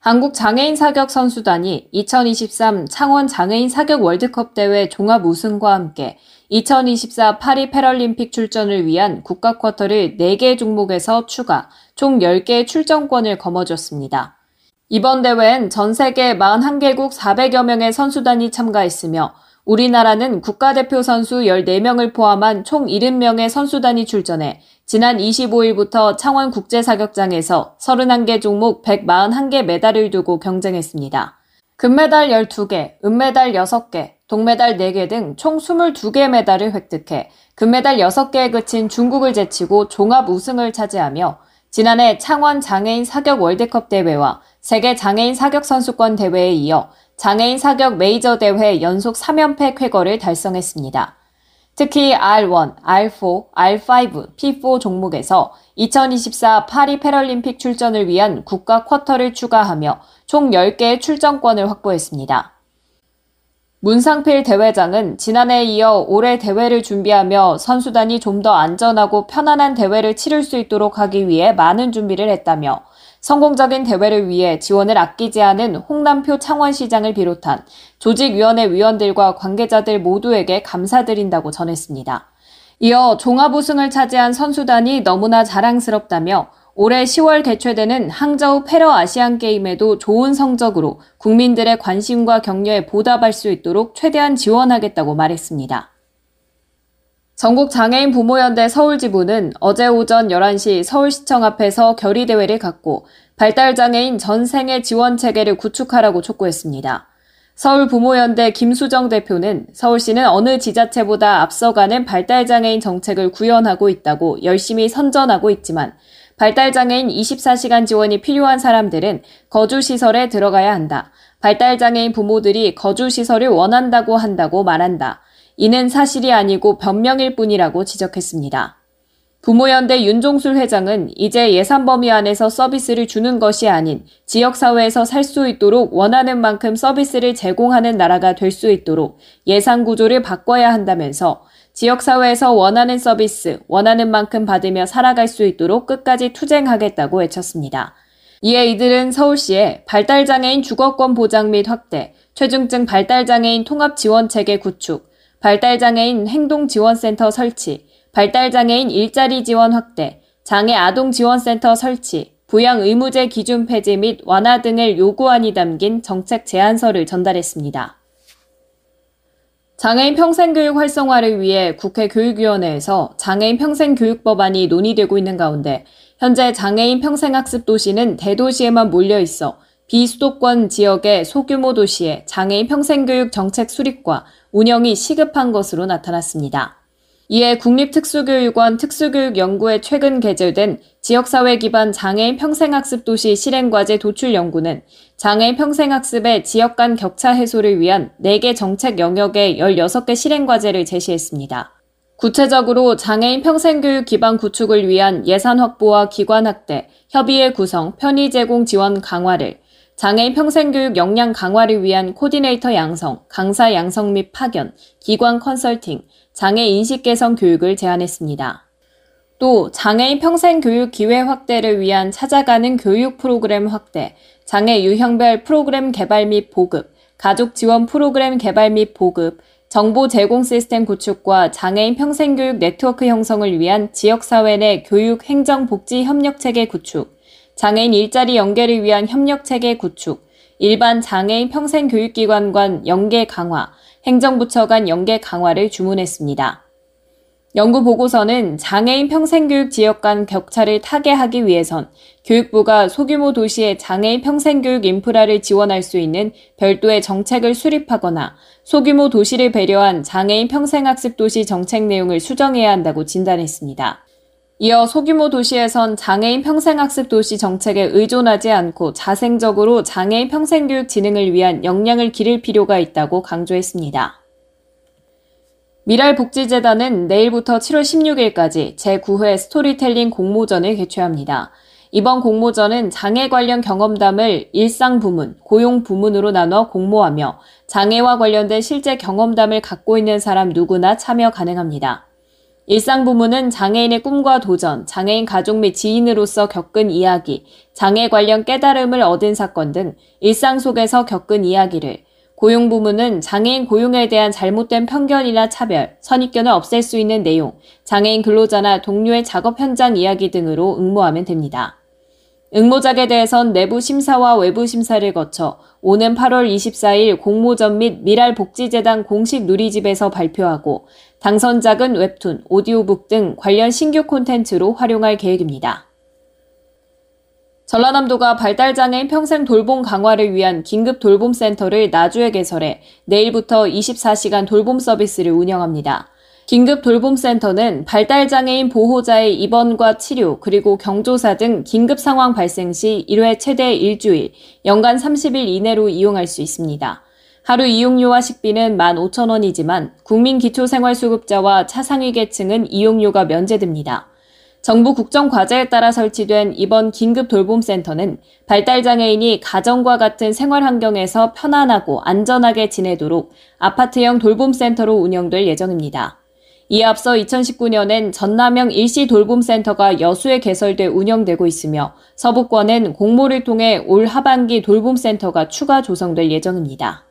한국 장애인 사격 선수단이 2023 창원 장애인 사격 월드컵 대회 종합 우승과 함께 2024 파리 패럴림픽 출전을 위한 국가 쿼터를 4개 종목에서 추가 총 10개 출전권을 거머쥐었습니다. 이번 대회엔 전 세계 41개국 400여 명의 선수단이 참가했으며 우리나라는 국가대표 선수 14명을 포함한 총 70명의 선수단이 출전해 지난 25일부터 창원 국제사격장에서 31개 종목 141개 메달을 두고 경쟁했습니다. 금메달 12개, 은메달 6개, 동메달 4개 등 총 22개 메달을 획득해 금메달 6개에 그친 중국을 제치고 종합 우승을 차지하며 지난해 창원 장애인 사격 월드컵 대회와 세계 장애인 사격 선수권 대회에 이어 장애인 사격 메이저 대회 연속 3연패 쾌거를 달성했습니다. 특히 R1, R4, R5, P4 종목에서 2024 파리 패럴림픽 출전을 위한 국가 쿼터를 추가하며 총 10개의 출전권을 확보했습니다. 문상필 대회장은 지난해에 이어 올해 대회를 준비하며 선수단이 좀 더 안전하고 편안한 대회를 치를 수 있도록 하기 위해 많은 준비를 했다며 성공적인 대회를 위해 지원을 아끼지 않은 홍남표 창원시장을 비롯한 조직위원회 위원들과 관계자들 모두에게 감사드린다고 전했습니다. 이어 종합 우승을 차지한 선수단이 너무나 자랑스럽다며 올해 10월 개최되는 항저우 패러 아시안 게임에도 좋은 성적으로 국민들의 관심과 격려에 보답할 수 있도록 최대한 지원하겠다고 말했습니다. 전국 장애인 부모연대 서울지부는 어제 오전 11시 서울시청 앞에서 결의대회를 갖고 발달장애인 전 생애 지원 체계를 구축하라고 촉구했습니다. 서울부모연대 김수정 대표는 서울시는 어느 지자체보다 앞서가는 발달장애인 정책을 구현하고 있다고 열심히 선전하고 있지만 발달장애인 24시간 지원이 필요한 사람들은 거주시설에 들어가야 한다. 발달장애인 부모들이 거주시설을 원한다고 한다고 말한다. 이는 사실이 아니고 변명일 뿐이라고 지적했습니다. 부모연대 윤종술 회장은 이제 예산 범위 안에서 서비스를 주는 것이 아닌 지역사회에서 살 수 있도록 원하는 만큼 서비스를 제공하는 나라가 될 수 있도록 예산 구조를 바꿔야 한다면서 지역사회에서 원하는 서비스, 원하는 만큼 받으며 살아갈 수 있도록 끝까지 투쟁하겠다고 외쳤습니다. 이에 이들은 서울시에 발달장애인 주거권 보장 및 확대, 최중증 발달장애인 통합지원체계 구축, 발달장애인 행동지원센터 설치, 발달장애인 일자리 지원 확대, 장애 아동 지원센터 설치, 부양 의무제 기준 폐지 및 완화 등을 요구안이 담긴 정책 제안서를 전달했습니다. 장애인 평생교육 활성화를 위해 국회 교육위원회에서 장애인 평생교육법안이 논의되고 있는 가운데 현재 장애인 평생학습 도시는 대도시에만 몰려 있어 비수도권 지역의 소규모 도시에 장애인 평생교육 정책 수립과 운영이 시급한 것으로 나타났습니다. 이에 국립특수교육원 특수교육연구에 최근 개설된 지역사회 기반 장애인 평생학습 도시 실행과제 도출 연구는 장애인 평생학습의 지역 간 격차 해소를 위한 4개 정책 영역의 16개 실행과제를 제시했습니다. 구체적으로 장애인 평생교육 기반 구축을 위한 예산 확보와 기관 확대, 협의회 구성, 편의 제공 지원 강화를, 장애인 평생교육 역량 강화를 위한 코디네이터 양성, 강사 양성 및 파견, 기관 컨설팅, 장애 인식 개선 교육을 제안했습니다. 또 장애인 평생 교육 기회 확대를 위한 찾아가는 교육 프로그램 확대, 장애 유형별 프로그램 개발 및 보급, 가족 지원 프로그램 개발 및 보급, 정보 제공 시스템 구축과 장애인 평생교육 네트워크 형성을 위한 지역사회 내 교육 행정 복지 협력 체계 구축, 장애인 일자리 연계를 위한 협력 체계 구축, 일반 장애인 평생교육기관 간 연계 강화, 행정부처 간 연계 강화를 주문했습니다. 연구 보고서는 장애인 평생교육 지역 간 격차를 타개하기 위해선 교육부가 소규모 도시의 장애인 평생교육 인프라를 지원할 수 있는 별도의 정책을 수립하거나 소규모 도시를 배려한 장애인 평생학습 도시 정책 내용을 수정해야 한다고 진단했습니다. 이어 소규모 도시에선 장애인 평생학습 도시 정책에 의존하지 않고 자생적으로 장애인 평생교육 진흥을 위한 역량을 기를 필요가 있다고 강조했습니다. 미랄복지재단은 내일부터 7월 16일까지 제9회 스토리텔링 공모전을 개최합니다. 이번 공모전은 장애 관련 경험담을 일상 부문, 고용 부문으로 나눠 공모하며 장애와 관련된 실제 경험담을 갖고 있는 사람 누구나 참여 가능합니다. 일상 부문은 장애인의 꿈과 도전, 장애인 가족 및 지인으로서 겪은 이야기, 장애 관련 깨달음을 얻은 사건 등 일상 속에서 겪은 이야기를, 고용 부문은 장애인 고용에 대한 잘못된 편견이나 차별, 선입견을 없앨 수 있는 내용, 장애인 근로자나 동료의 작업 현장 이야기 등으로 응모하면 됩니다. 응모작에 대해선 내부 심사와 외부 심사를 거쳐 오는 8월 24일 공모전 및 미랄복지재단 공식 누리집에서 발표하고 당선작은 웹툰, 오디오북 등 관련 신규 콘텐츠로 활용할 계획입니다. 전라남도가 발달장애인 평생 돌봄 강화를 위한 긴급 돌봄센터를 나주에 개설해 내일부터 24시간 돌봄 서비스를 운영합니다. 긴급 돌봄센터는 발달장애인 보호자의 입원과 치료, 그리고 경조사 등 긴급 상황 발생 시 1회 최대 일주일, 연간 30일 이내로 이용할 수 있습니다. 하루 이용료와 식비는 15,000원이지만 국민 기초생활수급자와 차상위 계층은 이용료가 면제됩니다. 정부 국정과제에 따라 설치된 이번 긴급 돌봄센터는 발달장애인이 가정과 같은 생활 환경에서 편안하고 안전하게 지내도록 아파트형 돌봄센터로 운영될 예정입니다. 이에 앞서 2019년엔 전남형 일시 돌봄센터가 여수에 개설돼 운영되고 있으며 서부권엔 공모를 통해 올 하반기 돌봄센터가 추가 조성될 예정입니다.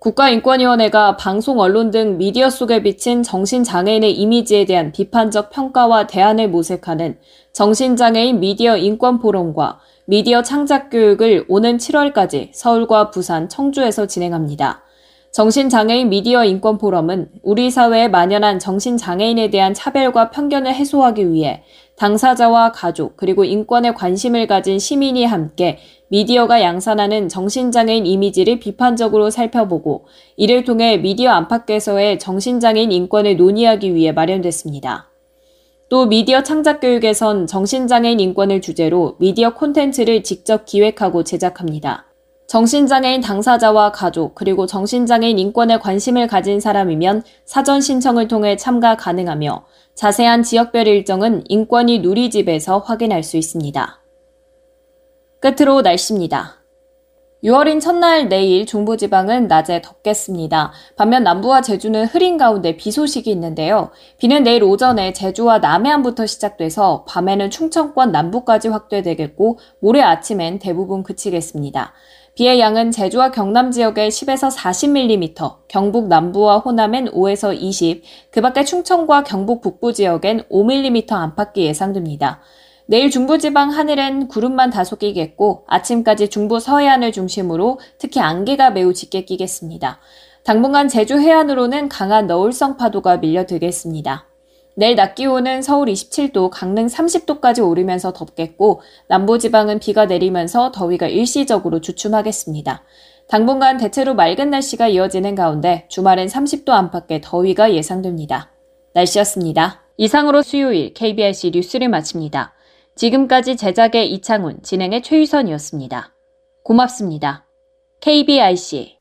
국가인권위원회가 방송 언론 등 미디어 속에 비친 정신장애인의 이미지에 대한 비판적 평가와 대안을 모색하는 정신장애인 미디어 인권 포럼과 미디어 창작 교육을 오는 7월까지 서울과 부산, 청주에서 진행합니다. 정신장애인 미디어 인권 포럼은 우리 사회에 만연한 정신장애인에 대한 차별과 편견을 해소하기 위해 당사자와 가족 그리고 인권에 관심을 가진 시민이 함께 미디어가 양산하는 정신장애인 이미지를 비판적으로 살펴보고 이를 통해 미디어 안팎에서의 정신장애인 인권을 논의하기 위해 마련됐습니다. 또 미디어 창작 교육에선 정신장애인 인권을 주제로 미디어 콘텐츠를 직접 기획하고 제작합니다. 정신장애인 당사자와 가족, 그리고 정신장애인 인권에 관심을 가진 사람이면 사전 신청을 통해 참가 가능하며 자세한 지역별 일정은 인권위 누리집에서 확인할 수 있습니다. 끝으로 날씨입니다. 6월인 첫날 내일 중부지방은 낮에 덥겠습니다. 반면 남부와 제주는 흐린 가운데 비 소식이 있는데요. 비는 내일 오전에 제주와 남해안부터 시작돼서 밤에는 충청권 남부까지 확대되겠고 모레 아침엔 대부분 그치겠습니다. 비의 양은 제주와 경남 지역에 10에서 40mm, 경북 남부와 호남엔 5에서 20, 그 밖에 충청과 경북 북부 지역엔 5mm 안팎이 예상됩니다. 내일 중부지방 하늘엔 구름만 다소 끼겠고 아침까지 중부 서해안을 중심으로 특히 안개가 매우 짙게 끼겠습니다. 당분간 제주 해안으로는 강한 너울성 파도가 밀려들겠습니다. 내일 낮 기온은 서울 27도, 강릉 30도까지 오르면서 덥겠고 남부지방은 비가 내리면서 더위가 일시적으로 주춤하겠습니다. 당분간 대체로 맑은 날씨가 이어지는 가운데 주말엔 30도 안팎의 더위가 예상됩니다. 날씨였습니다. 이상으로 수요일 KBRC 뉴스를 마칩니다. 지금까지 제작의 이창훈, 진행의 최유선이었습니다. 고맙습니다. KBRC